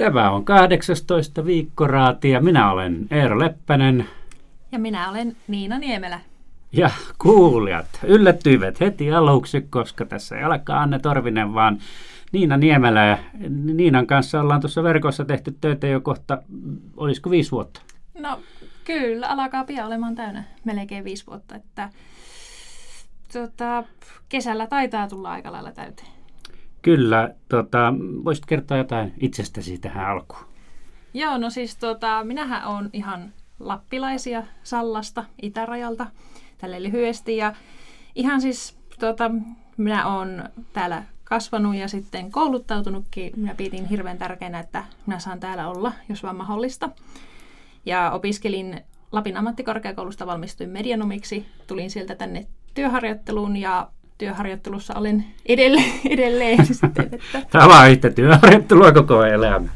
Tämä on 18 viikkoraati ja minä olen Eero Leppänen. Ja minä olen Niina Niemelä. Ja kuulijat yllättyivät heti aluksi, koska tässä ei olekaan Anne Torvinen, vaan Niina Niemelä. Ja Niinan kanssa ollaan tuossa verkossa tehty töitä jo kohta, olisiko viisi vuotta? No kyllä, alkaa pian olemaan täynnä melkein viisi vuotta, että tota, kesällä taitaa tulla aika lailla täyteen. Kyllä, tota, voisit kertoa jotain itsestäsi tähän alkuun. Joo, no siis tota, minähän olen ihan lappilaisia Sallasta, itärajalta, tälle lyhyesti. Ja ihan siis tota, minä olen täällä kasvanut ja sitten kouluttautunutkin. Minä pidin hirveän tärkeänä, että minä saan täällä olla, jos vaan mahdollista. Ja opiskelin Lapin ammattikorkeakoulusta, valmistuin medianomiksi. Tulin sieltä tänne työharjoitteluun ja työharjoittelussa olen edelleen. edelleen sitten, että... Tämä on yhtä työharjoittelua koko elämä.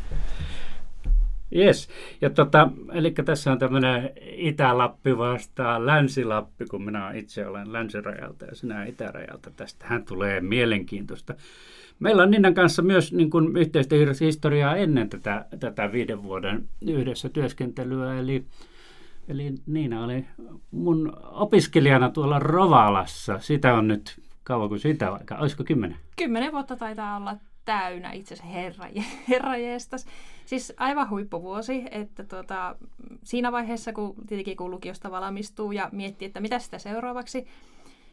Yes. Ja tota, eli tässä on tämmöinen Itä-Lappi vastaan Länsi-Lappi, kun minä itse olen länsirajalta ja sinä itärajalta. Tästähän tulee mielenkiintoista. Meillä on Ninnan kanssa myös niin kuin yhteistä historiaa ennen tätä, tätä viiden vuoden yhdessä työskentelyä. Eli, eli Niina oli mun opiskelijana tuolla Rovalassa. Sitä on nyt kauan kuin sitä aikaa. Olisiko kymmenen? Kymmenen vuotta taitaa olla täynnä itse asiassa herra, herra Siis aivan huippuvuosi, että tuota, siinä vaiheessa, kun tietenkin kun lukiosta valmistuu ja miettii, että mitä sitä seuraavaksi,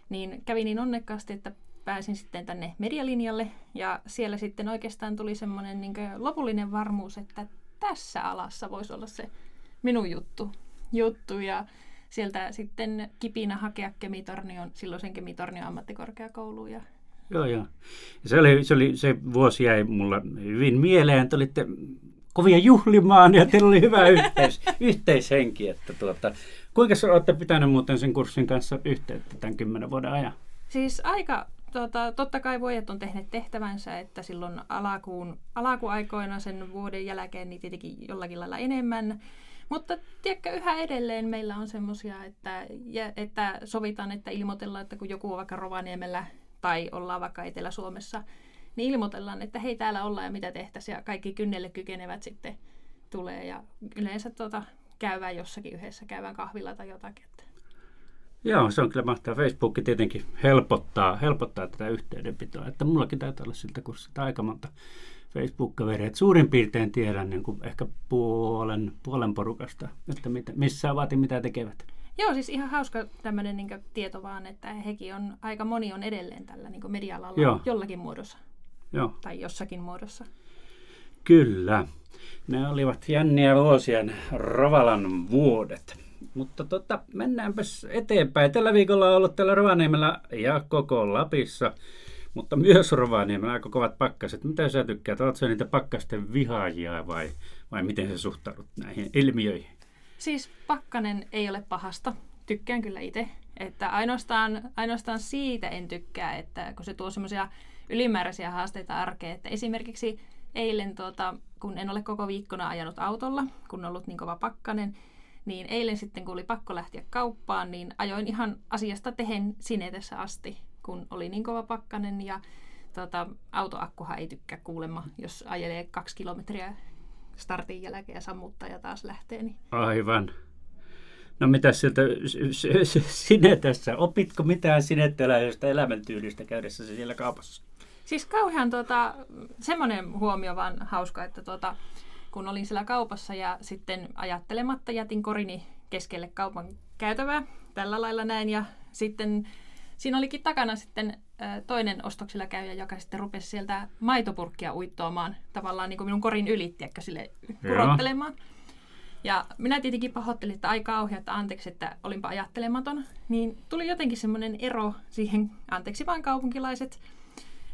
niin kävi niin onnekkaasti, että pääsin sitten tänne medialinjalle ja siellä sitten oikeastaan tuli semmoinen niin lopullinen varmuus, että tässä alassa voisi olla se minun juttu. juttu ja sieltä sitten kipinä hakea Kemitornion, silloisen Kemitornion ammattikorkeakouluun. Ja... Joo, joo. Se, oli, se, oli, se vuosi jäi mulla hyvin mieleen. Te olitte kovia juhlimaan ja teillä oli hyvä yhteis, yhteishenki. Että tuota, kuinka olette pitänyt muuten sen kurssin kanssa yhteyttä tämän kymmenen vuoden ajan? Siis aika, tota, totta kai vuodet on tehneet tehtävänsä, että silloin alakuun, alakuaikoina sen vuoden jälkeen niin tietenkin jollakin lailla enemmän. Mutta tiedätkö, yhä edelleen meillä on semmoisia, että, että sovitaan, että ilmoitellaan, että kun joku on vaikka Rovaniemellä tai ollaan vaikka Etelä-Suomessa, niin ilmoitellaan, että hei täällä ollaan ja mitä tehtäisiin ja kaikki kynnelle kykenevät sitten tulee ja yleensä tuota, käydään jossakin yhdessä, käydään kahvilla tai jotakin. Joo, se on kyllä mahtavaa. Facebook tietenkin helpottaa, helpottaa tätä yhteydenpitoa. Että mullakin täytyy olla siltä kurssilta aika monta Facebook-kaveria. Suurin piirtein tiedän niin kuin ehkä puolen, puolen porukasta, että mitä, missä ovat ja mitä tekevät. Joo, siis ihan hauska tämmöinen niin tieto vaan, että hekin on, aika moni on edelleen tällä niin media-alalla Joo. jollakin muodossa. Joo. Tai jossakin muodossa. Kyllä. Ne olivat jänniä vuosia Rovalan vuodet. Mutta tota, mennäänpäs eteenpäin. Tällä viikolla on ollut täällä Rovaniemellä ja koko Lapissa, mutta myös Rovaniemellä aika kovat pakkaset. Mitä sä tykkäät? Oletko niitä pakkasten vihaajia vai, vai miten sä suhtaudut näihin ilmiöihin? Siis pakkanen ei ole pahasta. Tykkään kyllä itse. Että ainoastaan, ainoastaan siitä en tykkää, että kun se tuo semmoisia ylimääräisiä haasteita arkeen. Että esimerkiksi eilen, tuota, kun en ole koko viikkona ajanut autolla, kun on ollut niin kova pakkanen, niin eilen sitten, kun oli pakko lähteä kauppaan, niin ajoin ihan asiasta tehen sinetessä asti, kun oli niin kova pakkanen ja tuota, autoakkuhan ei tykkää kuulemma, jos ajelee kaksi kilometriä startin jälkeen ja sammuttaa ja taas lähtee. Niin... Aivan. No mitä sieltä sinetässä? Opitko mitään sinetteläisestä elämäntyylistä käydessä siellä kaupassa? Siis kauhean tota, semmoinen huomio vaan hauska, että tota, kun olin siellä kaupassa ja sitten ajattelematta jätin korini keskelle kaupan käytävää tällä lailla näin ja sitten siinä olikin takana sitten toinen ostoksilla käyjä, joka sitten rupesi sieltä maitopurkkia uittoamaan tavallaan niin kuin minun korin ylitti, ehkä sille kurottelemaan. Ja minä tietenkin pahoittelin, että aika kauhea, että anteeksi, että olinpa ajattelematon. Niin tuli jotenkin semmoinen ero siihen, anteeksi vain kaupunkilaiset,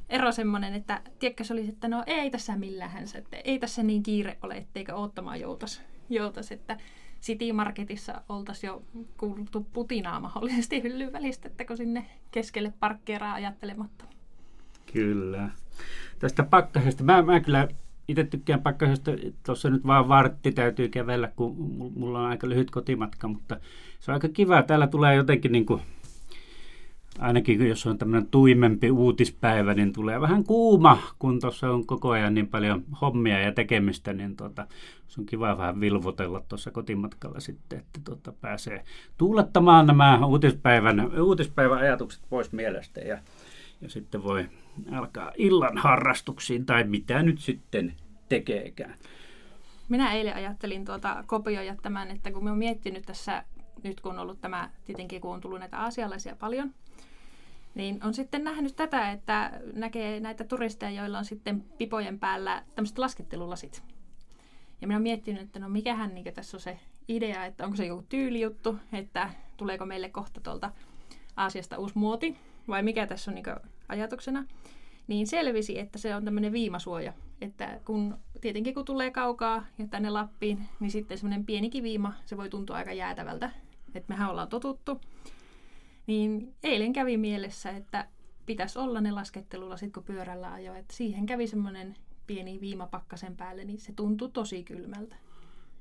ero semmoinen, että tiedätkö se olisi, että no ei tässä millään, että ei tässä niin kiire ole, etteikö oottamaan joutas, joutas että City Marketissa oltaisiin jo kuultu putinaa mahdollisesti hyllyn välistä, että kun sinne keskelle parkkeeraa ajattelematta. Kyllä. Tästä pakkasesta, mä, mä kyllä itse tykkään pakkasesta, tuossa nyt vaan vartti täytyy kävellä, kun mulla on aika lyhyt kotimatka, mutta se on aika kiva. Täällä tulee jotenkin niin kuin ainakin jos on tämmöinen tuimempi uutispäivä, niin tulee vähän kuuma, kun tuossa on koko ajan niin paljon hommia ja tekemistä, niin tota, se on kiva vähän vilvotella tuossa kotimatkalla sitten, että tota, pääsee tuulettamaan nämä uutispäivän, uutispäivän ajatukset pois mielestä ja, ja sitten voi alkaa illan harrastuksiin tai mitä nyt sitten tekeekään. Minä eilen ajattelin tuota kopioida tämän, että kun me on miettinyt tässä, nyt kun on ollut tämä, tietenkin kun on tullut näitä asialaisia paljon, niin on sitten nähnyt tätä, että näkee näitä turisteja, joilla on sitten pipojen päällä tämmöiset laskettelulasit. Ja minä olen miettinyt, että no mikähän niin tässä on se idea, että onko se joku tyylijuttu, että tuleeko meille kohta tuolta Aasiasta uusi muoti, vai mikä tässä on niin ajatuksena. Niin selvisi, että se on tämmöinen viimasuoja, että kun, tietenkin kun tulee kaukaa ja tänne Lappiin, niin sitten semmoinen pieni kiviima, se voi tuntua aika jäätävältä. Että mehän ollaan totuttu. Niin eilen kävi mielessä, että pitäisi olla ne laskettelulasit, kun pyörällä ajo. Että siihen kävi semmoinen pieni viimapakkasen päälle, niin se tuntui tosi kylmältä.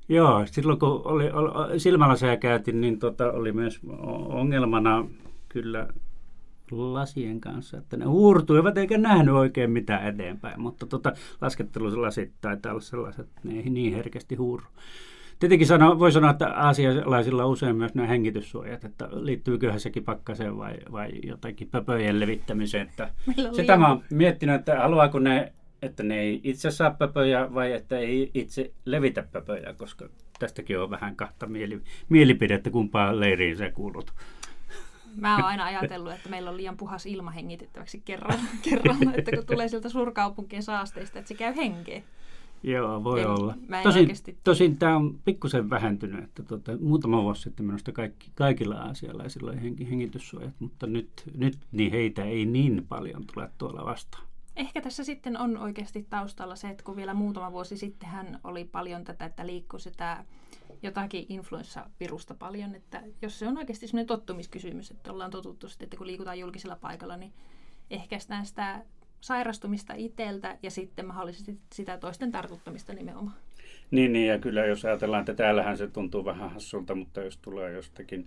Joo, silloin kun oli, oli silmälaseja käytin, niin tota, oli myös ongelmana kyllä lasien kanssa, että ne huurtuivat eikä nähnyt oikein mitään eteenpäin, mutta tota, laskettelulasit taitaa olla sellaiset, että ne ei niin herkästi huuru. Tietenkin sano, voi sanoa, että aasialaisilla on usein myös nämä hengityssuojat, että liittyyköhän sekin pakkaseen vai, vai jotakin pöpöjen levittämiseen. Että sitä mä oon miettinyt, että haluaako ne, että ne ei itse saa pöpöjä vai että ei itse levitä pöpöjä, koska tästäkin on vähän kahta mieli, mielipidettä, kumpaan leiriin se kuulut. Mä oon aina ajatellut, että meillä on liian puhas ilma hengitettäväksi kerran, kerran että kun tulee sieltä suurkaupunkien saasteista, että se käy henkeen. Joo, voi en, olla. Tosin, oikeasti... tosin tämä on pikkusen vähentynyt, että tuota, muutama vuosi sitten minusta kaikki, kaikilla asialaisilla oli henki, hengityssuojat, mutta nyt, nyt niin heitä ei niin paljon tule tuolla vastaan. Ehkä tässä sitten on oikeasti taustalla se, että kun vielä muutama vuosi sitten hän oli paljon tätä, että liikkui sitä jotakin influenssavirusta paljon, että jos se on oikeasti sellainen tottumiskysymys, että ollaan totuttu sitten, että kun liikutaan julkisella paikalla, niin ehkäistään sitä sairastumista itseltä ja sitten mahdollisesti sitä toisten tartuttamista nimenomaan. Niin, niin, ja kyllä jos ajatellaan, että täällähän se tuntuu vähän hassulta, mutta jos tulee jostakin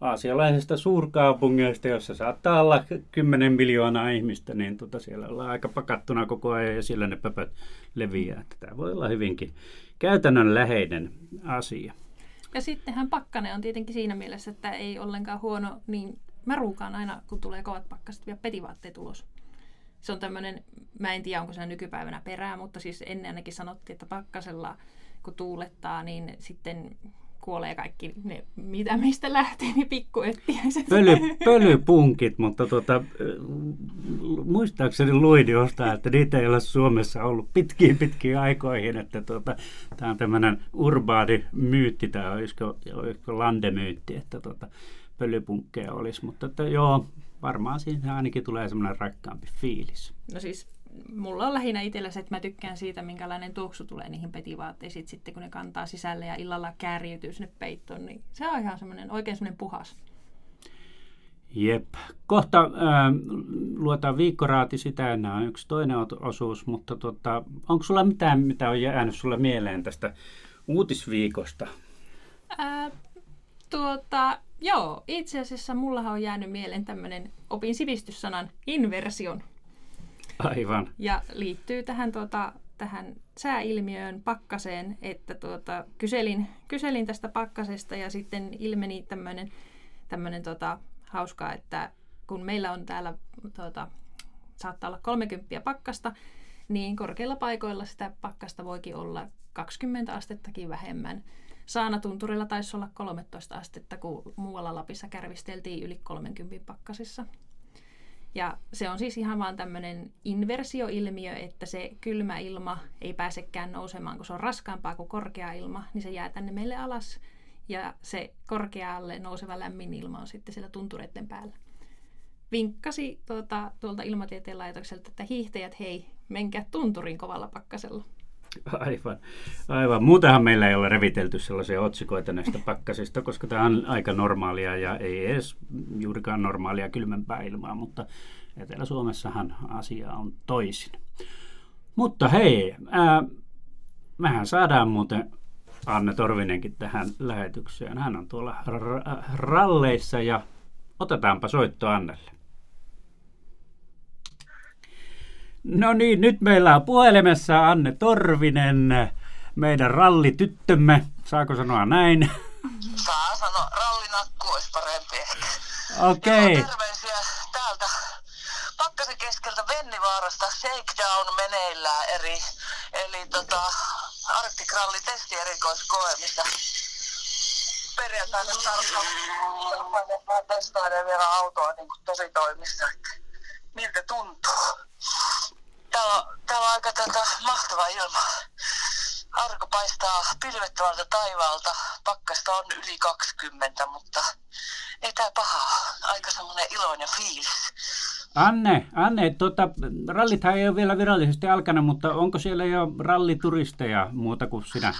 aasialaisesta suurkaupungeista, jossa saattaa olla 10 miljoonaa ihmistä, niin tota siellä ollaan aika pakattuna koko ajan ja siellä ne pöpöt leviää. Tämä voi olla hyvinkin käytännönläheinen asia. Ja sittenhän pakkane on tietenkin siinä mielessä, että ei ollenkaan huono, niin mä ruukaan aina, kun tulee kovat pakkaset, vielä petivaatteet ulos. Se on tämmöinen, mä en tiedä onko se nykypäivänä perää, mutta siis ennen ainakin sanottiin, että pakkasella kun tuulettaa, niin sitten kuolee kaikki ne, mitä meistä lähtee, niin pikkuettiäiset. Pöly, pölypunkit, mutta tuota, muistaakseni luin jostain, että niitä ei ole Suomessa ollut pitkiin pitkiin aikoihin, että tuota, tämä on tämmöinen urbaani myytti, tai olisiko, olisiko landemyytti, että tuota, pölypunkkeja olisi, mutta että joo, varmaan siinä ainakin tulee semmoinen rakkaampi fiilis. No siis mulla on lähinnä itsellä se, että mä tykkään siitä, minkälainen tuoksu tulee niihin petivaatteisiin sitten, kun ne kantaa sisälle ja illalla kääriytyy sinne peittoon, niin se on ihan semmoinen, oikein semmoinen puhas. Jep. Kohta äh, luetaan viikkoraati, sitä enää on yksi toinen osuus, mutta tota, onko sulla mitään, mitä on jäänyt sulle mieleen tästä uutisviikosta? Äh, tuota, joo, itse asiassa mulla on jäänyt mieleen tämmöinen, opin sivistyssanan inversion. Aivan. Ja liittyy tähän, tuota, tähän sääilmiöön pakkaseen, että tuota, kyselin, kyselin tästä pakkasesta ja sitten ilmeni tämmöinen tämmöinen tota, hauskaa, että kun meillä on täällä tuota, saattaa olla 30 pakkasta, niin korkeilla paikoilla sitä pakkasta voikin olla 20 astettakin vähemmän. Saanatunturilla taisi olla 13 astetta, kun muualla Lapissa kärvisteltiin yli 30 pakkasissa. Ja se on siis ihan vaan tämmöinen inversioilmiö, että se kylmä ilma ei pääsekään nousemaan, kun se on raskaampaa kuin korkea ilma, niin se jää tänne meille alas. Ja se korkealle nouseva lämmin ilma on sitten siellä tuntureiden päällä. Vinkkasi tuota, tuolta ilmatieteen laitokselta, että hiihtäjät, hei, menkää tunturin kovalla pakkasella. Aivan. Aivan. Muutenhan meillä ei ole revitelty sellaisia otsikoita näistä pakkasista, koska tämä on aika normaalia ja ei edes juurikaan normaalia kylmempää ilmaa, mutta Etelä-Suomessahan asia on toisin. Mutta hei, ää, mehän saadaan muuten Anne Torvinenkin tähän lähetykseen. Hän on tuolla r- ralleissa ja otetaanpa soitto Annelle. No niin, nyt meillä on puhelimessa Anne Torvinen, meidän rallityttömme. Saako sanoa näin? Saa sanoa, rallinakku olisi parempi ehkä. Okei. Terveisiä täältä Pakkasen keskeltä Vennivaarasta Shakedown meneillään eri, eli tota, Arctic Rally testierikoiskoe, missä perjantaina tarkkaan testailen vielä autoa niin kuin tosi toimissa, miltä tuntuu. Täällä on, täällä on aika tota, mahtava ilma. Aurinko paistaa pilvettömältä taivaalta. Pakkasta on yli 20, mutta ei tää pahaa. Aika semmonen iloinen fiilis. Anne, Anne tota, rallithan ei ole vielä virallisesti alkanut, mutta onko siellä jo rallituristeja muuta kuin sinä?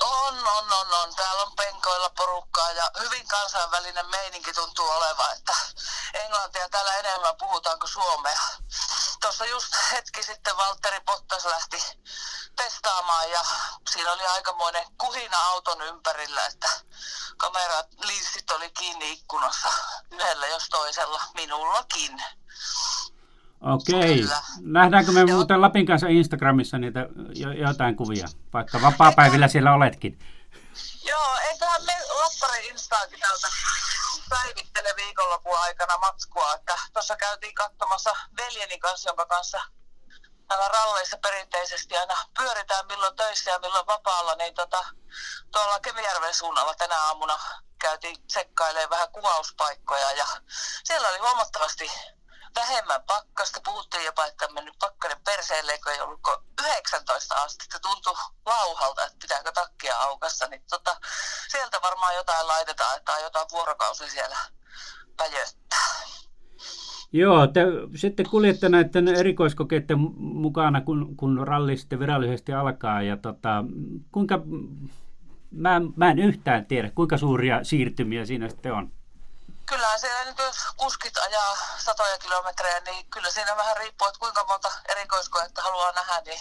On, on, on, on. Täällä on penkoilla porukkaa ja hyvin kansainvälinen meininki tuntuu olevan, että englantia täällä enemmän puhutaan kuin suomea. Tuossa just hetki sitten Valtteri Bottas lähti testaamaan ja siinä oli aikamoinen kuhina auton ympärillä, että kamerat, linssit oli kiinni ikkunassa yhdellä jos toisella, minullakin. Okei. Nähdäänkö me muuten Lapin kanssa Instagramissa niitä jo, jotain kuvia, vaikka vapaa-päivillä siellä oletkin? Joo, eiköhän me Lapparin Instaakin täältä päivittele viikonlopun aikana matskua, että tuossa käytiin katsomassa veljeni kanssa, jonka kanssa näillä ralleissa perinteisesti aina pyöritään milloin töissä ja milloin vapaalla, niin tota, tuolla Kemijärven suunnalla tänä aamuna käytiin tsekkailemaan vähän kuvauspaikkoja ja siellä oli huomattavasti vähemmän pakkasta. Puhuttiin jopa, että on mennyt pakkanen perseelle, kun ei ollut 19 astetta. Tuntui lauhalta, että pitääkö takkia aukassa. Niin tota, sieltä varmaan jotain laitetaan, on jotain vuorokausi siellä päjöttää. Joo, te sitten kuljette näiden erikoiskokeiden mukana, kun, kun ralli sitten virallisesti alkaa. Ja tota, kuinka, mä, mä en yhtään tiedä, kuinka suuria siirtymiä siinä sitten on kyllähän siellä nyt jos kuskit ajaa satoja kilometrejä, niin kyllä siinä vähän riippuu, että kuinka monta erikoiskoetta haluaa nähdä, niin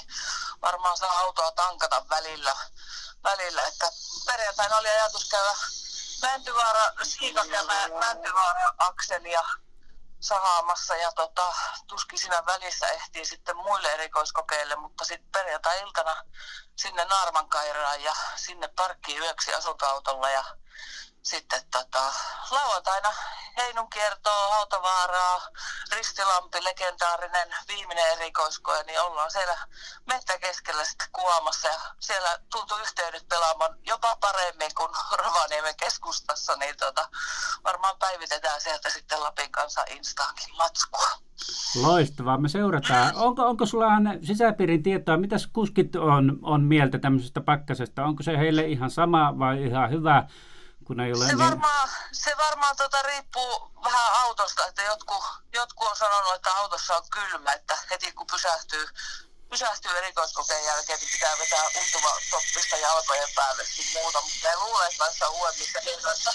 varmaan saa autoa tankata välillä. välillä. Että perjantaina oli ajatus käydä Mäntyvaara, Siikakämä, Mäntyvaara akselia sahaamassa ja tota, tuskin siinä välissä ehtii sitten muille erikoiskokeille, mutta sitten perjantai-iltana sinne Naarmankairaan ja sinne parkkiin yöksi asuntoautolla ja sitten tota, lauantaina Heinun kiertoo, Hautavaaraa, Ristilampi, legendaarinen viimeinen erikoiskoe, niin ollaan siellä mettä keskellä sitten kuvaamassa ja siellä tuntuu yhteydet pelaamaan jopa paremmin kuin Rovaniemen keskustassa, niin tota, varmaan päivitetään sieltä sitten Lapin kanssa Instaakin matskua. Loistavaa, me seurataan. Onko, onko sulla sisäpiirin tietoa, mitä kuskit on, on mieltä tämmöisestä pakkasesta? Onko se heille ihan sama vai ihan hyvä? Kun ei ole se, niin... varmaan, se varmaan tota riippuu vähän autosta, että jotkut, jotkut on sanonut, että autossa on kylmä, että heti kun pysähtyy, pysähtyy erikoiskokeen jälkeen, niin pitää vetää untuva toppista jalkojen päälle ja muuta, mutta en luule, että näissä uudemmissa hinnoissa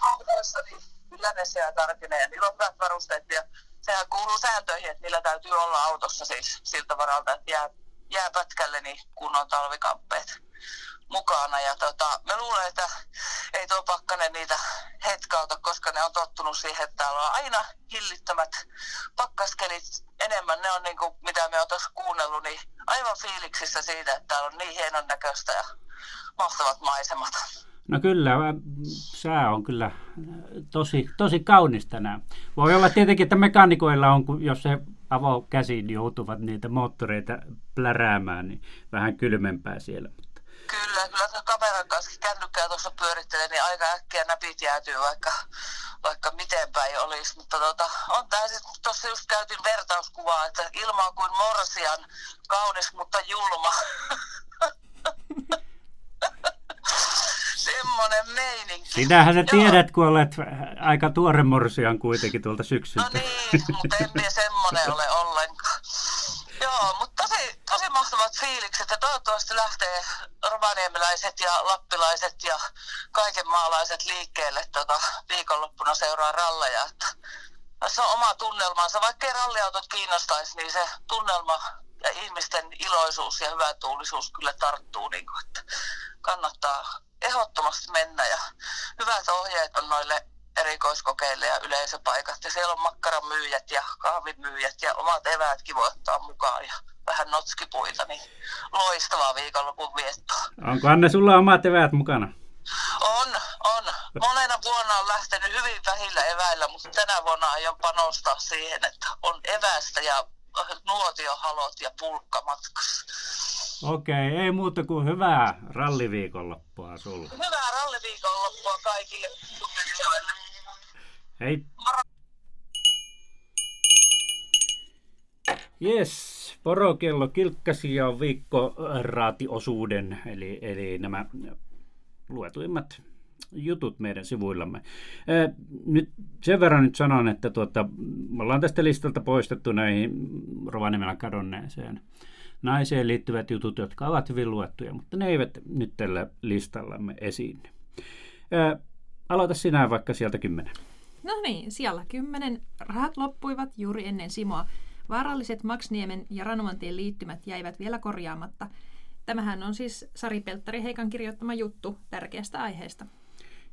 autoissa, niin kyllä ne siellä tarkenee. Ja niillä on hyvät varusteet ja sehän kuuluu sääntöihin, että niillä täytyy olla autossa siis siltä varalta, että jää, jää pätkälle niin kunnon talvikamppeet mukana. Ja tota, mä luulen, että ei tuo pakkanen niitä hetkauta, koska ne on tottunut siihen, että täällä on aina hillittömät pakkaskelit enemmän. Ne on niin kuin, mitä me on tuossa kuunnellut, niin aivan fiiliksissä siitä, että täällä on niin hienon näköistä ja mahtavat maisemat. No kyllä, sää on kyllä tosi, tosi kaunis tänään. Voi olla tietenkin, että mekanikoilla on, jos se avokäsin joutuvat niitä moottoreita pläräämään, niin vähän kylmempää siellä. Kyllä, kyllä tuossa kameran kanssa kännykkää tuossa pyörittelee, niin aika äkkiä näpit jäätyy, vaikka, vaikka miten päin olisi. Mutta tota, on tämä sitten, tuossa just käytin vertauskuvaa, että ilma on kuin morsian, kaunis mutta julma. Semmoinen meininki. Sinähän sä tiedät, kun olet aika tuore morsian kuitenkin tuolta syksyltä. No niin, mutta en minä semmoinen ole ollenkaan. Joo, mutta tosi, tosi mahtavat fiilikset ja toivottavasti lähtee rovaniemeläiset ja lappilaiset ja kaiken maalaiset liikkeelle tota, viikonloppuna seuraa ralleja. Että tässä on oma tunnelmansa. Vaikka ei ralliautot kiinnostaisi, niin se tunnelma ja ihmisten iloisuus ja hyvä tuulisuus kyllä tarttuu. Niin kuin, että kannattaa ehdottomasti mennä ja hyvät ohjeet on noille erikoiskokeille ja yleisöpaikat. Ja siellä on makkaramyyjät ja kahvimyyjät ja omat eväätkin voi ottaa mukaan ja vähän notskipuita, niin loistavaa viikonlopun viettoa. Onko Anne sulla omat eväät mukana? On, on. Monena vuonna on lähtenyt hyvin vähillä eväillä, mutta tänä vuonna aion panostaa siihen, että on evästä ja nuotiohalot ja pulkka matkassa. Okei, ei muuta kuin hyvää ralliviikonloppua sulle. Hyvää ralliviikonloppua kaikille. Hei. Yes, porokello kilkkasi ja viikko raatiosuuden, eli, eli nämä luetuimmat jutut meidän sivuillamme. Nyt sen verran nyt sanon, että tuota, me ollaan tästä listalta poistettu näihin Rovaniemellä kadonneeseen naiseen liittyvät jutut, jotka ovat hyvin luettuja, mutta ne eivät nyt tällä listallamme esiinny. Aloita sinä vaikka sieltä kymmenen. No niin, siellä kymmenen. Rahat loppuivat juuri ennen Simoa. Vaaralliset Maksniemen ja Ranomantien liittymät jäivät vielä korjaamatta. Tämähän on siis Sari Pelttari Heikan kirjoittama juttu tärkeästä aiheesta.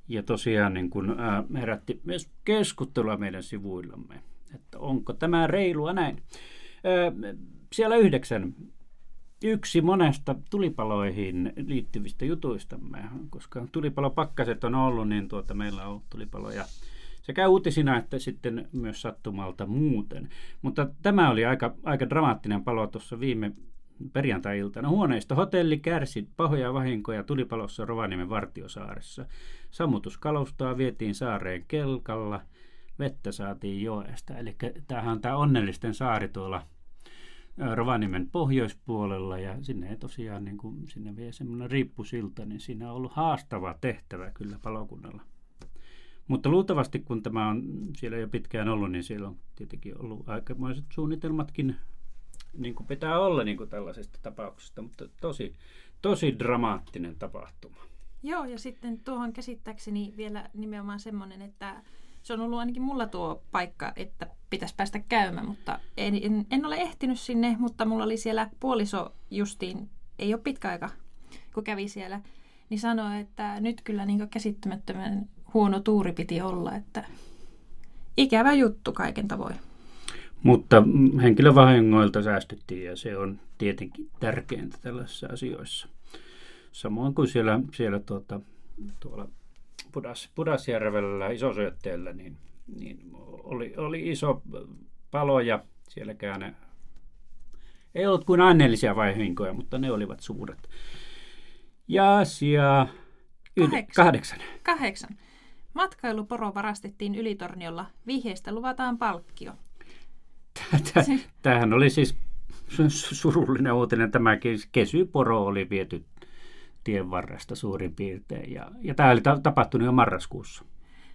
Ja tosiaan niin kun, ää, herätti myös keskustelua meidän sivuillamme, että onko tämä reilua näin. Ää, siellä yhdeksän yksi monesta tulipaloihin liittyvistä jutuistamme, koska tulipalopakkaset on ollut, niin tuota, meillä on tulipaloja sekä uutisina että sitten myös sattumalta muuten. Mutta tämä oli aika, aika dramaattinen palo tuossa viime perjantai-iltana. Huoneisto hotelli kärsi pahoja vahinkoja tulipalossa Rovaniemen Vartiosaaressa. Sammutuskalustoa vietiin saareen kelkalla, vettä saatiin joesta. Eli tämähän on tämä onnellisten saari tuolla Rovaniemen pohjoispuolella ja sinne ei tosiaan, niin kuin sinne vie semmoinen riippusilta, niin siinä on ollut haastava tehtävä kyllä palokunnalla. Mutta luultavasti kun tämä on siellä jo pitkään ollut, niin siellä on tietenkin ollut aikamoiset suunnitelmatkin, niin kuin pitää olla niin kuin tällaisesta tapauksesta, mutta tosi, tosi dramaattinen tapahtuma. Joo, ja sitten tuohon käsittääkseni vielä nimenomaan semmoinen, että se on ollut ainakin mulla tuo paikka, että pitäisi päästä käymään, mutta en, en, en ole ehtinyt sinne, mutta mulla oli siellä puoliso justiin, ei ole pitkä aika, kun kävi siellä, niin sanoi, että nyt kyllä niin käsittämättömän huono tuuri piti olla, että ikävä juttu kaiken tavoin. Mutta henkilövahingoilta säästyttiin ja se on tietenkin tärkeintä tällaisissa asioissa. Samoin kuin siellä, siellä tuota, tuolla Pudas, Pudasjärvellä isosyötteellä, niin, niin oli, oli iso palo ja sielläkään ne, ei ollut kuin aineellisia vahinkoja, mutta ne olivat suuret. Ja asia kahdeksan. kahdeksan. kahdeksan. Matkailuporo varastettiin Ylitorniolla. Vihjeistä luvataan palkkio. Tämähän oli siis surullinen uutinen. Tämäkin kesyporo oli viety tien varresta suurin piirtein. Ja, ja tämä oli ta- tapahtunut jo marraskuussa.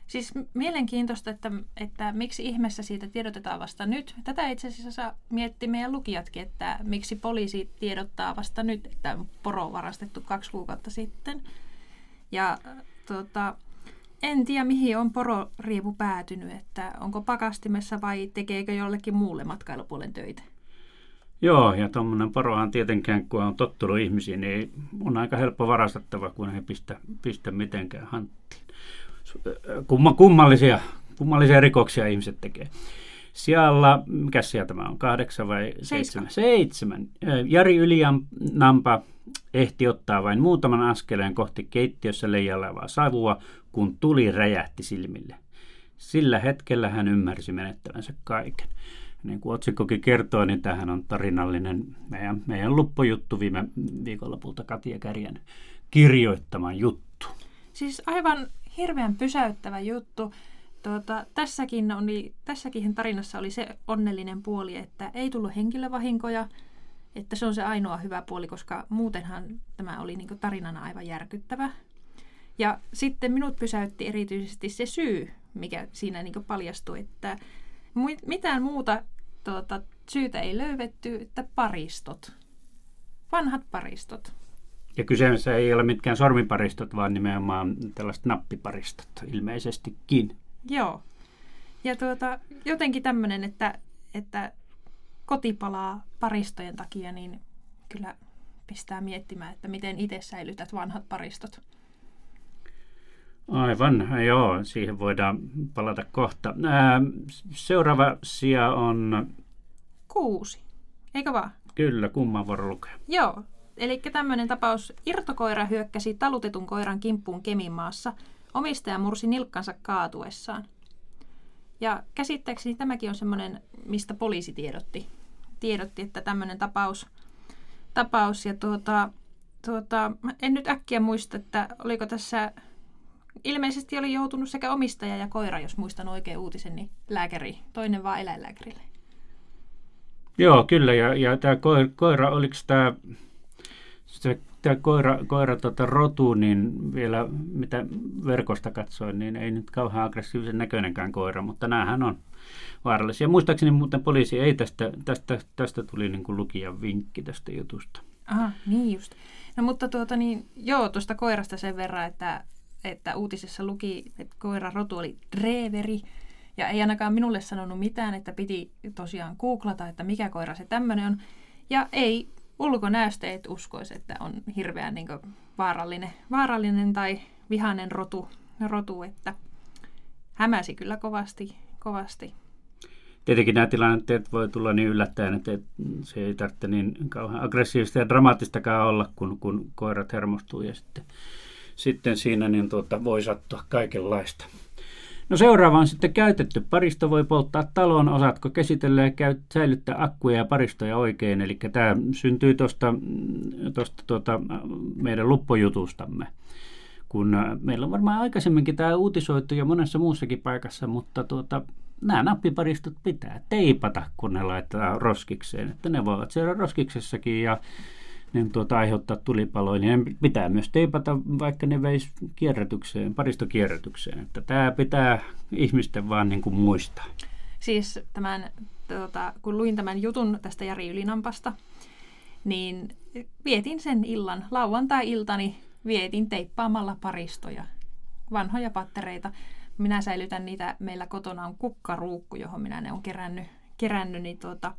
Siis mielenkiintoista, että, että miksi ihmeessä siitä tiedotetaan vasta nyt. Tätä itse asiassa mietti meidän lukijatkin, että miksi poliisi tiedottaa vasta nyt, että poro on varastettu kaksi kuukautta sitten. Ja tuota, en tiedä, mihin on pororiivu päätynyt, että onko pakastimessa vai tekeekö jollekin muulle matkailupuolen töitä. Joo, ja tuommoinen porohan tietenkään, kun on tottunut ihmisiin, niin on aika helppo varastettava, kun ei pistä, pistä mitenkään hanttiin. Kumma, kummallisia, kummallisia rikoksia ihmiset tekee. Siellä, mikä siellä tämä on, kahdeksan vai seitsemän? Seitsemän. Jari Yliampa ehti ottaa vain muutaman askeleen kohti keittiössä leijalevaa savua, kun tuli räjähti silmille. Sillä hetkellä hän ymmärsi menettävänsä kaiken niin kuin otsikkokin kertoo, niin tähän on tarinallinen meidän, meidän luppojuttu viime viikonlopulta Katia Kärjen kirjoittama juttu. Siis aivan hirveän pysäyttävä juttu. Tuota, tässäkin, oli, tässäkin tarinassa oli se onnellinen puoli, että ei tullut henkilövahinkoja, että se on se ainoa hyvä puoli, koska muutenhan tämä oli niin tarinana aivan järkyttävä. Ja sitten minut pysäytti erityisesti se syy, mikä siinä niin paljastui, että mitään muuta tuota, syytä ei löydetty, että paristot. Vanhat paristot. Ja kyseessä ei ole mitkään sormiparistot, vaan nimenomaan tällaiset nappiparistot ilmeisestikin. Joo. Ja tuota, jotenkin tämmöinen, että, että koti palaa paristojen takia, niin kyllä pistää miettimään, että miten itse säilytät vanhat paristot. Aivan, joo, siihen voidaan palata kohta. Ää, seuraava sija on... Kuusi, eikö vaan? Kyllä, kumman vuoro lukea. Joo, eli tämmöinen tapaus. Irtokoira hyökkäsi talutetun koiran kimppuun Keminmaassa. Omistaja mursi nilkkansa kaatuessaan. Ja käsittääkseni tämäkin on semmoinen, mistä poliisi tiedotti. Tiedotti, että tämmöinen tapaus. tapaus ja tuota, tuota, en nyt äkkiä muista, että oliko tässä, ilmeisesti oli joutunut sekä omistaja ja koira, jos muistan oikein uutisen, niin lääkäri, toinen vaan eläinlääkärille. Joo, kyllä. Ja, ja tämä koira, koira oliko tämä, se, tämä koira, koira tota, rotu, niin vielä mitä verkosta katsoin, niin ei nyt kauhean aggressiivisen näköinenkään koira, mutta näähän on vaarallisia. Muistaakseni muuten poliisi ei tästä, tästä, tästä tuli niin kuin lukijan vinkki tästä jutusta. Aha, niin just. No mutta tuota niin, joo, tuosta koirasta sen verran, että, että uutisessa luki, että koiran rotu oli dreveri, ja ei ainakaan minulle sanonut mitään, että piti tosiaan googlata, että mikä koira se tämmöinen on. Ja ei ulkonäösteet uskoisi, että on hirveän niin vaarallinen, vaarallinen tai vihainen rotu, rotu, että hämäsi kyllä kovasti, kovasti. Tietenkin nämä tilanteet voi tulla niin yllättäen, että se ei tarvitse niin kauhean aggressiivista ja dramaattistakaan olla, kun, kun koirat hermostuu ja sitten, sitten siinä niin tuota, voi sattua kaikenlaista. No seuraava on sitten käytetty. Paristo voi polttaa talon, osaatko käsitellä ja käy, säilyttää akkuja ja paristoja oikein. Eli tämä syntyy tuosta tuota, meidän luppojutustamme. Kun äh, meillä on varmaan aikaisemminkin tämä uutisoitu ja monessa muussakin paikassa, mutta tuota, nämä nappiparistot pitää teipata, kun ne laitetaan roskikseen. Että ne voivat siellä roskiksessakin ja niin tuota, aiheuttaa tulipaloja, niin pitää myös teipata, vaikka ne veisi kierrätykseen, paristokierrätykseen. Että tämä pitää ihmisten vaan niin kuin muistaa. Siis tämän, tuota, kun luin tämän jutun tästä Jari Ylinampasta, niin vietin sen illan, lauantai-iltani vietin teippaamalla paristoja, vanhoja pattereita. Minä säilytän niitä, meillä kotona on kukkaruukku, johon minä ne on kerännyt, kerännyt niin tuota,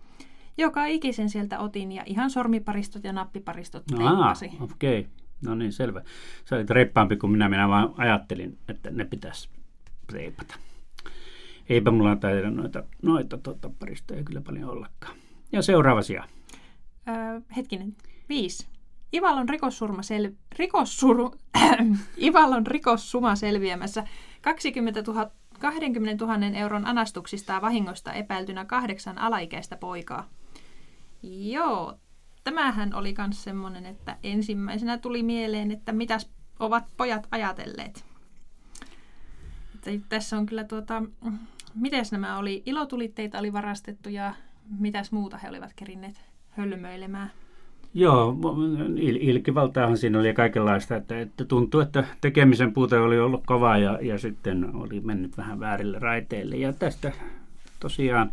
joka ikisen sieltä otin ja ihan sormiparistot ja nappiparistot teippasin. okei. Okay. No niin, selvä. Sä olit reippaampi kuin minä. Minä vaan ajattelin, että ne pitäisi teipata. Eipä mulla taida noita, noita tuota, paristoja kyllä paljon ollakaan. Ja seuraava sija. Öö, hetkinen. Viisi. Ivalon rikossurma sel... rikossuru... Ivalon rikossuma selviämässä 20 000, 20 000 euron anastuksista ja vahingosta epäiltynä kahdeksan alaikäistä poikaa. Joo, tämähän oli myös semmoinen, että ensimmäisenä tuli mieleen, että mitäs ovat pojat ajatelleet. Että tässä on kyllä tuota, mites nämä oli, ilotulitteita oli varastettu ja mitäs muuta he olivat kerinneet hölmöilemään. Joo, il- ilkivaltaahan siinä oli kaikenlaista, että, että tuntui, että tekemisen puute oli ollut kova ja, ja sitten oli mennyt vähän väärille raiteille. Ja tästä tosiaan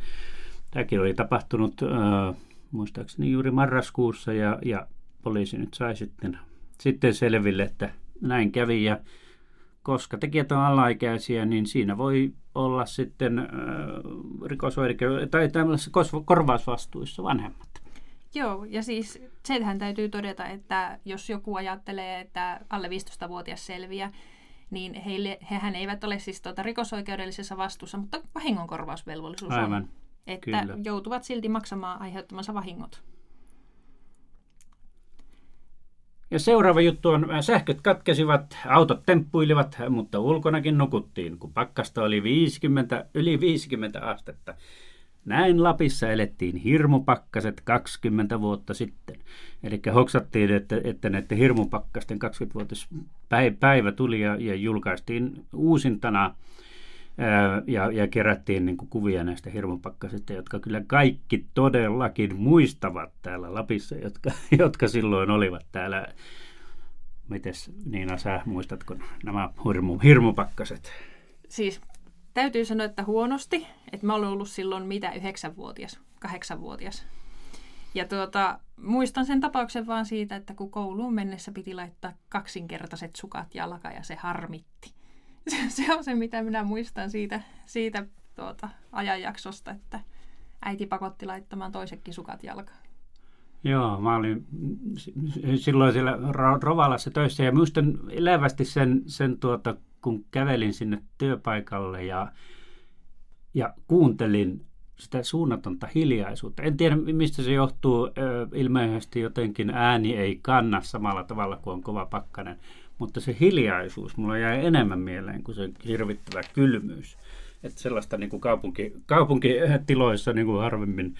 tämäkin oli tapahtunut äh, muistaakseni juuri marraskuussa ja, ja poliisi nyt sai sitten, sitten selville, että näin kävi ja koska tekijät on alaikäisiä, niin siinä voi olla sitten äh, rikosoikeus tai tämmöisissä korvausvastuissa vanhemmat. Joo, ja siis sehän täytyy todeta, että jos joku ajattelee, että alle 15-vuotias selviää, niin heille, hehän eivät ole siis tuota rikosoikeudellisessa vastuussa, mutta vahingonkorvausvelvollisuus Aivan. on. Että Kyllä. joutuvat silti maksamaan aiheuttamansa vahingot. Ja seuraava juttu on, sähköt katkesivat, autot temppuilivat, mutta ulkonakin nukuttiin, kun pakkasta oli 50, yli 50 astetta. Näin Lapissa elettiin hirmupakkaset 20 vuotta sitten. Eli hoksattiin, että, että näiden hirmupakkasten 20-vuotis päivä tuli ja, ja julkaistiin uusintana ja, ja kerättiin niin kuin kuvia näistä hirmupakkasista, jotka kyllä kaikki todellakin muistavat täällä Lapissa, jotka, jotka silloin olivat täällä. Mites Niina, sä muistatko nämä hirmu, hirmupakkaset? Siis täytyy sanoa, että huonosti. Että mä olen ollut silloin mitä yhdeksänvuotias, kahdeksanvuotias. Ja tuota, muistan sen tapauksen vaan siitä, että kun kouluun mennessä piti laittaa kaksinkertaiset sukat jalka ja se harmitti se on se, mitä minä muistan siitä, siitä tuota, ajanjaksosta, että äiti pakotti laittamaan toisetkin sukat jalkaan. Joo, mä olin silloin siellä Rovalassa töissä ja muistan elävästi sen, sen tuota, kun kävelin sinne työpaikalle ja, ja kuuntelin sitä suunnatonta hiljaisuutta. En tiedä, mistä se johtuu. Ilmeisesti jotenkin ääni ei kanna samalla tavalla kuin on kova pakkanen. Mutta se hiljaisuus mulla jäi enemmän mieleen kuin se hirvittävä kylmyys. Että sellaista niin kuin kaupunki, kaupunkitiloissa niin kuin harvemmin,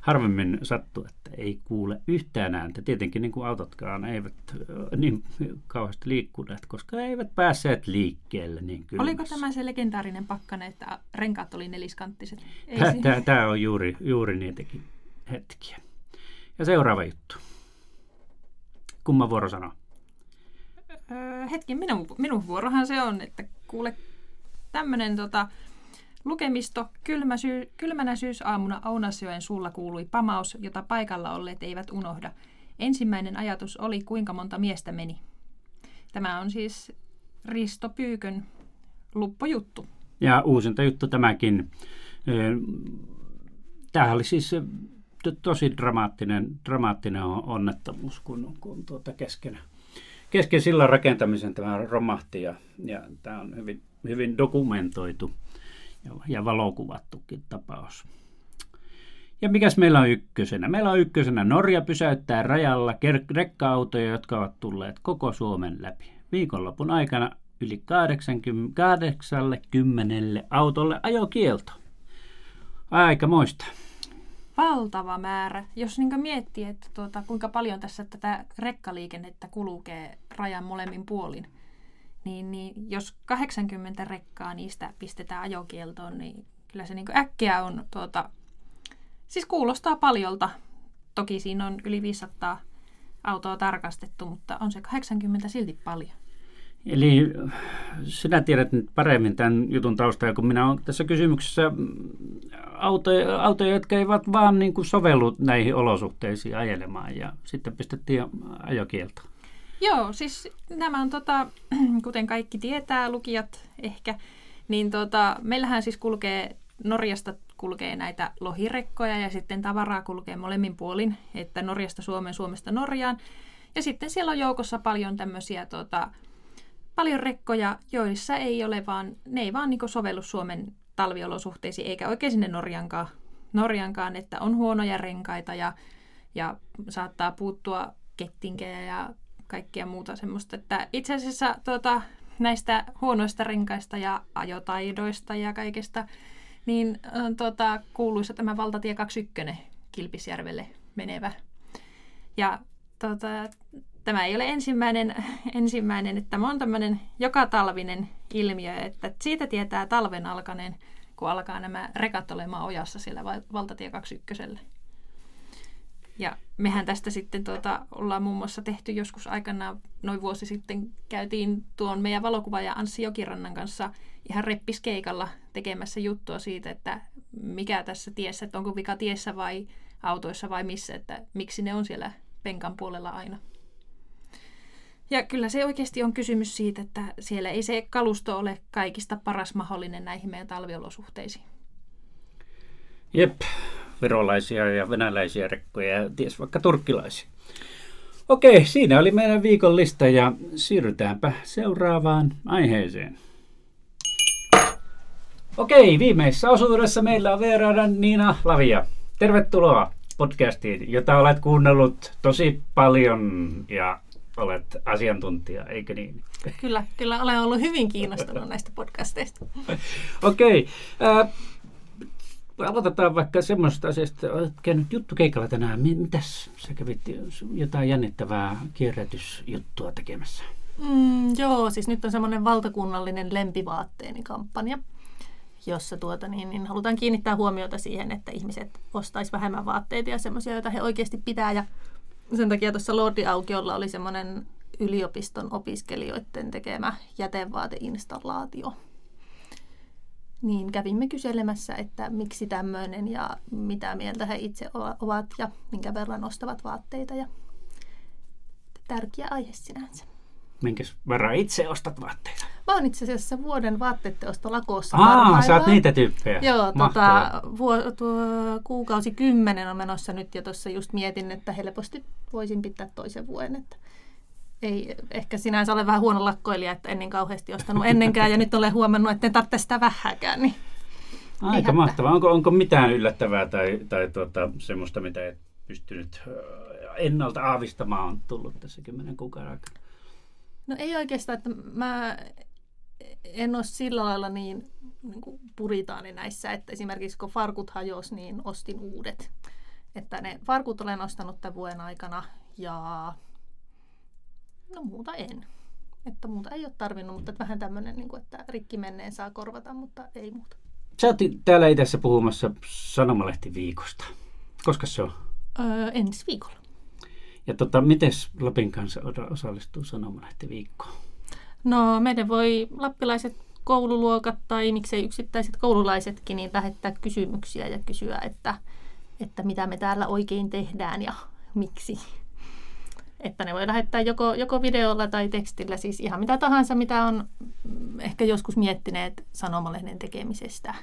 harvemmin sattuu, että ei kuule yhtään ääntä. Tietenkin niin kuin autotkaan eivät niin kauheasti liikkuneet, koska eivät päässeet liikkeelle niin kylmässä. Oliko tämä se legendaarinen pakkane, että renkaat oli neliskanttiset? Tämä, tämä on juuri, juuri niitäkin hetkiä. Ja seuraava juttu. Kumma vuoro sanoo? Öö, hetki, minun, minun vuorohan se on, että kuule tämmöinen tota, lukemisto kylmä syy, kylmänä syysaamuna Aunasjoen suulla kuului pamaus, jota paikalla olleet eivät unohda. Ensimmäinen ajatus oli, kuinka monta miestä meni. Tämä on siis Risto Pyykön luppojuttu. Ja uusinta juttu tämäkin. Tämä oli siis tosi dramaattinen, dramaattinen onnettomuus, kun, kun tuota kesken kesken sillan rakentamisen tämä romahti ja, ja tämä on hyvin, hyvin dokumentoitu ja, ja valokuvattukin tapaus. Ja mikäs meillä on ykkösenä? Meillä on ykkösenä Norja pysäyttää rajalla rekka-autoja, jotka ovat tulleet koko Suomen läpi. Viikonlopun aikana yli 80, 80 autolle ajokielto. Aika moista valtava määrä. Jos niin miettii, että tuota, kuinka paljon tässä tätä rekkaliikennettä kulkee rajan molemmin puolin, niin, niin jos 80 rekkaa niistä pistetään ajokieltoon, niin kyllä se niin äkkiä on, tuota, siis kuulostaa paljolta. Toki siinä on yli 500 autoa tarkastettu, mutta on se 80 silti paljon. Eli sinä tiedät nyt paremmin tämän jutun taustaa, kun minä olen tässä kysymyksessä mm, autoja, autoja jotka eivät vaan niin kuin sovellu näihin olosuhteisiin ajelemaan ja sitten pistettiin ajokielto. Joo, siis nämä on, tota, kuten kaikki tietää, lukijat ehkä, niin tota, meillähän siis kulkee, Norjasta kulkee näitä lohirekkoja ja sitten tavaraa kulkee molemmin puolin, että Norjasta Suomeen, Suomesta Norjaan. Ja sitten siellä on joukossa paljon tämmöisiä tota, paljon rekkoja, joissa ei ole vaan, ne ei vaan niin sovellu Suomen talviolosuhteisiin, eikä oikein sinne Norjankaan, Norjankaan että on huonoja renkaita ja, ja saattaa puuttua kettinkejä ja kaikkia muuta semmoista. Että itse asiassa tuota, näistä huonoista renkaista ja ajotaidoista ja kaikesta, niin tuota, kuuluisa tämä valtatie 21 Kilpisjärvelle menevä. Ja tuota, tämä ei ole ensimmäinen, ensimmäinen että tämä on tämmöinen joka talvinen ilmiö, että siitä tietää talven alkaneen, kun alkaa nämä rekat olemaan ojassa siellä valtatie 21. Ja mehän tästä sitten tuota, ollaan muun muassa tehty joskus aikana, noin vuosi sitten käytiin tuon meidän valokuvaaja Anssi Jokirannan kanssa ihan reppiskeikalla tekemässä juttua siitä, että mikä tässä tiessä, että onko vika tiessä vai autoissa vai missä, että miksi ne on siellä penkan puolella aina. Ja kyllä se oikeasti on kysymys siitä, että siellä ei se kalusto ole kaikista paras mahdollinen näihin meidän talviolosuhteisiin. Jep, virolaisia ja venäläisiä rekkoja ja ties vaikka turkkilaisia. Okei, siinä oli meidän viikon lista ja siirrytäänpä seuraavaan aiheeseen. Okei, viimeisessä osuudessa meillä on vieraana Niina Lavia. Tervetuloa podcastiin, jota olet kuunnellut tosi paljon ja olet asiantuntija, eikö niin? Kyllä, kyllä olen ollut hyvin kiinnostunut näistä podcasteista. Okei. Okay. Äh, aloitetaan vaikka semmoista asiasta, olet käynyt juttukeikalla tänään. Mitäs sä kävit jotain jännittävää kierrätysjuttua tekemässä? Mm, joo, siis nyt on semmoinen valtakunnallinen lempivaatteeni kampanja, jossa tuota, niin, niin halutaan kiinnittää huomiota siihen, että ihmiset ostaisi vähemmän vaatteita ja semmoisia, joita he oikeasti pitää ja sen takia tuossa Lordi-aukiolla oli semmoinen yliopiston opiskelijoiden tekemä jätevaateinstallaatio. Niin kävimme kyselemässä, että miksi tämmöinen ja mitä mieltä he itse ovat ja minkä verran ostavat vaatteita. Ja tärkeä aihe sinänsä. Minkäs verran itse ostat vaatteita? Mä oon itse asiassa vuoden lakossa Aa, sä oot niitä tyyppejä. Joo, tota, vuo, tuo, kuukausi kymmenen on menossa nyt ja tuossa just mietin, että helposti voisin pitää toisen vuoden. Että ei ehkä sinänsä ole vähän huono lakkoilija, että ennen kauheasti ostanut ennenkään ja nyt olen huomannut, että en tarvitse sitä vähäkään. Niin Aika mahtavaa. Onko, onko mitään yllättävää tai, tai tuota, semmoista, mitä et pystynyt ennalta aavistamaan on tullut tässä kymmenen kuukauden aikana? No ei oikeastaan, että mä en ole sillä lailla niin, niin kuin puritaani näissä, että esimerkiksi kun farkut hajos, niin ostin uudet. Että ne farkut olen ostanut tämän vuoden aikana ja no muuta en. Että muuta ei ole tarvinnut, mutta vähän tämmöinen, niin kuin, että rikki menneen saa korvata, mutta ei muuta. Sä oot täällä itse puhumassa Sanomalehti-viikosta. Koska se on? Öö, ensi viikolla. Ja tota, miten Lapin kanssa osallistuu Sanomalehti-viikkoon? No meidän voi lappilaiset koululuokat tai miksei yksittäiset koululaisetkin niin lähettää kysymyksiä ja kysyä, että, että mitä me täällä oikein tehdään ja miksi. Että ne voi lähettää joko, joko videolla tai tekstillä, siis ihan mitä tahansa, mitä on ehkä joskus miettineet sanomalehden tekemisestä.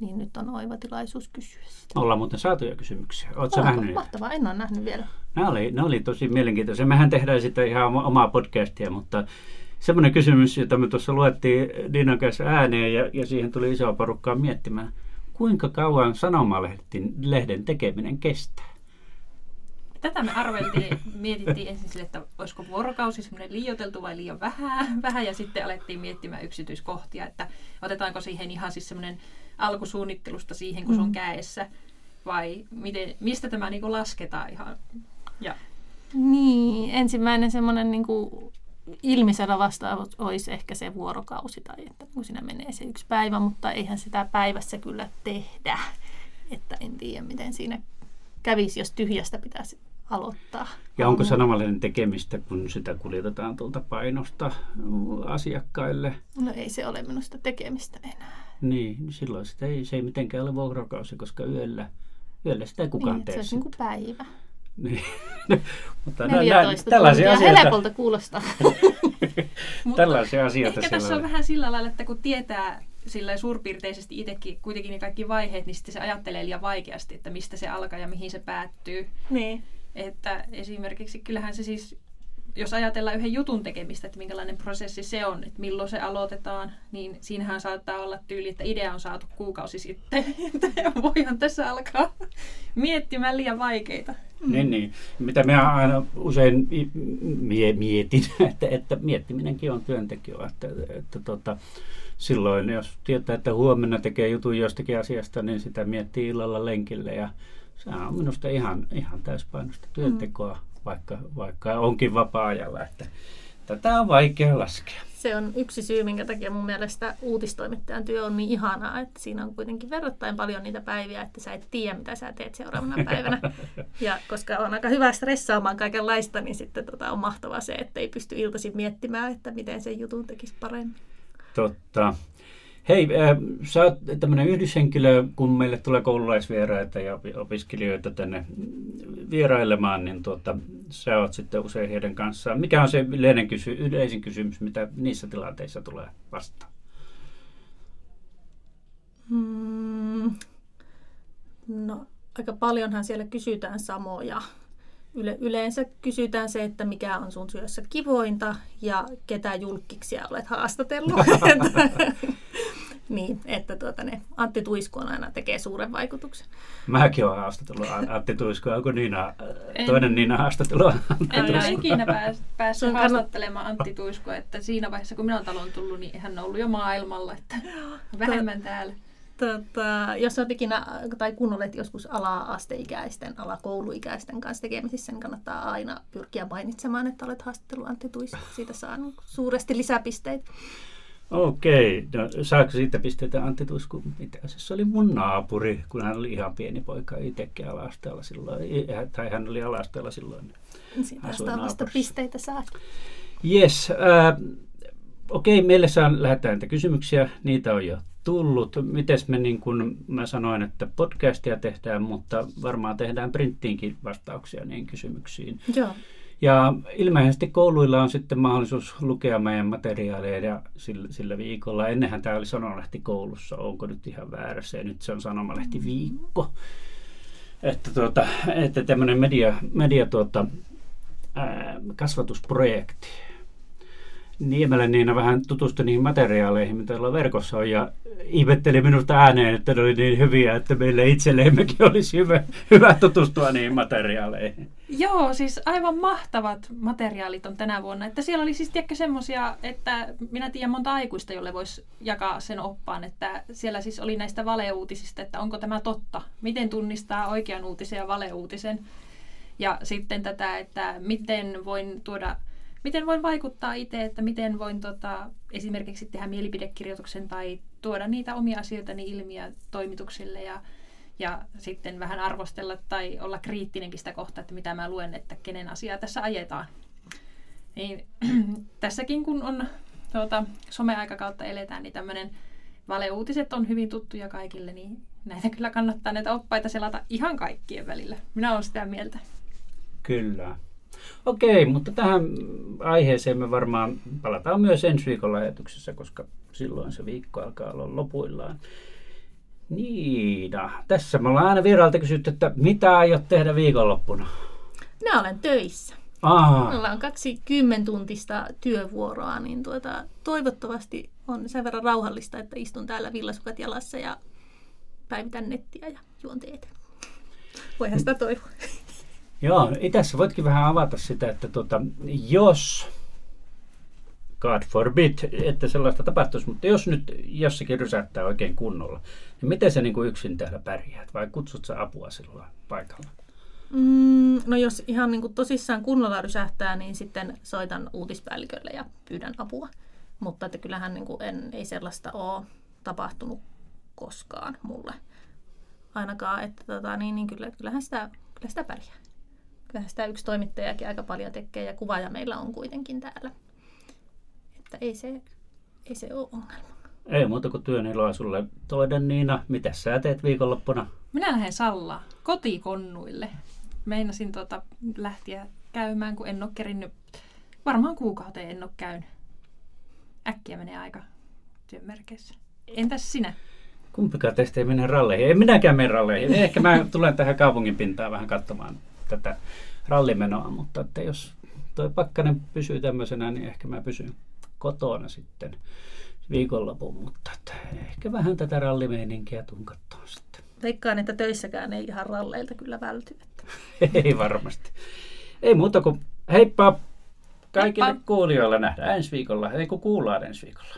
Niin nyt on oiva tilaisuus kysyä sitä. Ollaan muuten saatuja kysymyksiä. Oletko nähnyt? Mahtavaa, en ole nähnyt vielä. Nämä oli, nämä oli tosi mielenkiintoisia. Mehän tehdään sitten ihan omaa podcastia, mutta semmoinen kysymys, jota me tuossa luettiin Dinan kanssa ääneen ja, ja siihen tuli isoa porukkaa miettimään, kuinka kauan sanomalehden tekeminen kestää? Tätä me arveltiin, mietittiin ensin sille, että olisiko vuorokausi semmoinen liioteltu vai liian vähän, vähän ja sitten alettiin miettimään yksityiskohtia, että otetaanko siihen ihan siis semmoinen alkusuunnittelusta siihen, kun se on käessä vai miten, mistä tämä niin lasketaan ihan. Ja. Niin, ensimmäinen semmoinen niin ilmiselvä vastaus olisi ehkä se vuorokausi tai että kun siinä menee se yksi päivä, mutta eihän sitä päivässä kyllä tehdä. Että en tiedä, miten siinä kävisi, jos tyhjästä pitäisi aloittaa. Ja onko sanomalehden tekemistä, kun sitä kuljetetaan tuolta painosta asiakkaille? No ei se ole minusta tekemistä enää. Niin, silloin sitä ei, se ei mitenkään ole vuorokausi, koska yöllä, yöllä sitä ei kukaan niin, tee. Se olisi niin kuin päivä. Niin. Mutta 14 tällaisia asioita. Helpolta kuulostaa. tällaisia asioita. Ehkä tässä on vähän sillä lailla, että kun tietää sillä suurpiirteisesti itsekin kuitenkin ne kaikki vaiheet, niin sitten se ajattelee liian vaikeasti, että mistä se alkaa ja mihin se päättyy. Niin. Että esimerkiksi kyllähän se siis, jos ajatellaan yhden jutun tekemistä, että minkälainen prosessi se on, että milloin se aloitetaan, niin siinähän saattaa olla tyyli, että idea on saatu kuukausi sitten. Että voihan tässä alkaa miettimään liian vaikeita. Mm. Niin, niin. Mitä minä aina usein mie- mietin, että, että miettiminenkin on työntekijä. Että, että, että tota, silloin, jos tietää, että huomenna tekee jutun jostakin asiasta, niin sitä miettii illalla lenkille ja se on minusta ihan, ihan täyspainosta työntekoa, mm. Vaikka, vaikka onkin vapaa-ajalla. Että tätä on vaikea laskea. Se on yksi syy, minkä takia mun mielestä uutistoimittajan työ on niin ihanaa, että siinä on kuitenkin verrattain paljon niitä päiviä, että sä et tiedä, mitä sä teet seuraavana päivänä. Ja koska on aika hyvä stressaamaan kaikenlaista, niin sitten tota on mahtavaa se, että ei pysty iltaisin miettimään, että miten sen jutun tekisi paremmin. Totta. Hei, äh, sä oot tämmöinen yhdyshenkilö, kun meille tulee koululaisvieraita ja opiskelijoita tänne vierailemaan, niin tuota, sä oot sitten usein heidän kanssaan. Mikä on se yleinen kysy- yleisin kysymys, mitä niissä tilanteissa tulee vastaan? Hmm. No, aika paljonhan siellä kysytään samoja yle, yleensä kysytään se, että mikä on sun työssä kivointa ja ketä julkiksia olet haastatellut. niin, että tuota, ne Antti Tuisku on aina tekee suuren vaikutuksen. Mäkin olen haastatellut Antti Tuisku, onko Niina, en, toinen Niina haastattelua? En ole ikinä pääs, päässyt haastattelemaan Antti Tuiskua, että siinä vaiheessa kun minä olen talon tullut, niin hän on ollut jo maailmalla, että vähemmän täällä. Tota, jos olet ikinä, tai kun olet joskus ala-asteikäisten, alakouluikäisten kanssa tekemisissä, niin kannattaa aina pyrkiä mainitsemaan, että olet haastattelut Antti Tuisku. Siitä saa suuresti lisäpisteitä. Okei, no, saako siitä pisteitä Antti Tuisku? Mitä se oli mun naapuri, kun hän oli ihan pieni poika itsekin alasteella silloin, tai hän oli alasteella silloin. Siitä vasta pisteitä saa. Yes, äh, okei, meille saa lähettää näitä kysymyksiä, niitä on jo tullut. Mites me, niin kuin mä sanoin, että podcastia tehdään, mutta varmaan tehdään printtiinkin vastauksia niihin kysymyksiin. Joo. Ja ilmeisesti kouluilla on sitten mahdollisuus lukea meidän materiaaleja sillä, sillä viikolla. Ennenhän tämä oli Sanomalehti koulussa, onko nyt ihan väärässä, ja nyt se on Sanomalehti viikko. Että, tuota, että tämmöinen media, media tuota, ää, kasvatusprojekti. Niemelän Niina vähän tutustui niihin materiaaleihin, mitä tuolla verkossa on, ja ihmetteli minusta ääneen, että ne oli niin hyviä, että meille itselleemmekin olisi hyvä, hyvä tutustua niihin materiaaleihin. Joo, siis aivan mahtavat materiaalit on tänä vuonna. Että siellä oli siis tiedätkö semmoisia, että minä tiedän monta aikuista, jolle voisi jakaa sen oppaan, että siellä siis oli näistä valeuutisista, että onko tämä totta, miten tunnistaa oikean uutisen ja valeuutisen. Ja sitten tätä, että miten voin tuoda miten voin vaikuttaa itse, että miten voin tota, esimerkiksi tehdä mielipidekirjoituksen tai tuoda niitä omia asioitani ilmiä toimituksille ja, ja sitten vähän arvostella tai olla kriittinenkin sitä kohtaa, että mitä mä luen, että kenen asiaa tässä ajetaan. Niin, tässäkin kun on tuota, someaikakautta eletään, niin tämmöinen valeuutiset on hyvin tuttuja kaikille, niin näitä kyllä kannattaa näitä oppaita selata ihan kaikkien välillä. Minä olen sitä mieltä. Kyllä. Okei, mutta tähän aiheeseen me varmaan palataan myös ensi viikon lähetyksessä, koska silloin se viikko alkaa olla lopuillaan. Niina, tässä me ollaan aina viralta kysytty, että mitä aiot tehdä viikonloppuna? Minä olen töissä. Aa, Minulla on kaksi kymmentuntista työvuoroa, niin tuota, toivottavasti on sen verran rauhallista, että istun täällä villasukat jalassa ja päivitän nettiä ja juon teetä. Voihan sitä toivoa. Joo, tässä voitkin vähän avata sitä, että tota, jos, God forbid, että sellaista tapahtuisi, mutta jos nyt jossakin rysähtää oikein kunnolla, niin miten sä niin kuin yksin täällä pärjäät vai kutsut sä apua silloin paikalla? Mm, no jos ihan niin kuin tosissaan kunnolla rysähtää, niin sitten soitan uutispäällikölle ja pyydän apua. Mutta että kyllähän niin kuin en, ei sellaista ole tapahtunut koskaan mulle. Ainakaan, että tota, niin, niin kyllä, kyllähän sitä, kyllä sitä pärjää. Kyllähän sitä yksi toimittajakin aika paljon tekee ja kuvaaja meillä on kuitenkin täällä. Että ei se, ei se ole ongelma. Ei muuta kuin työn iloa sulle. Toinen Niina, mitä sä teet viikonloppuna? Minä lähden Sallaan kotikonnuille. Meinasin tota, lähteä käymään, kun en ole kerinnyt. Varmaan kuukauteen en ole käynyt. Äkkiä menee aika työn merkeissä. Entäs sinä? Kumpikaan teistä ei mene ralleihin. En minäkään mene ralleihin. Ehkä mä tulen tähän kaupungin pintaan vähän katsomaan tätä rallimenoa, mutta että jos tuo pakkanen pysyy tämmöisenä, niin ehkä mä pysyn kotona sitten viikonlopun, mutta että ehkä vähän tätä rallimeininkiä tuun katsomaan sitten. Veikkaan, että töissäkään ei ihan ralleilta kyllä välty. Ei varmasti. Ei muuta kuin heippa kaikille Heippa. kuulijoille. Nähdään ensi viikolla. Ei kun kuullaan ensi viikolla.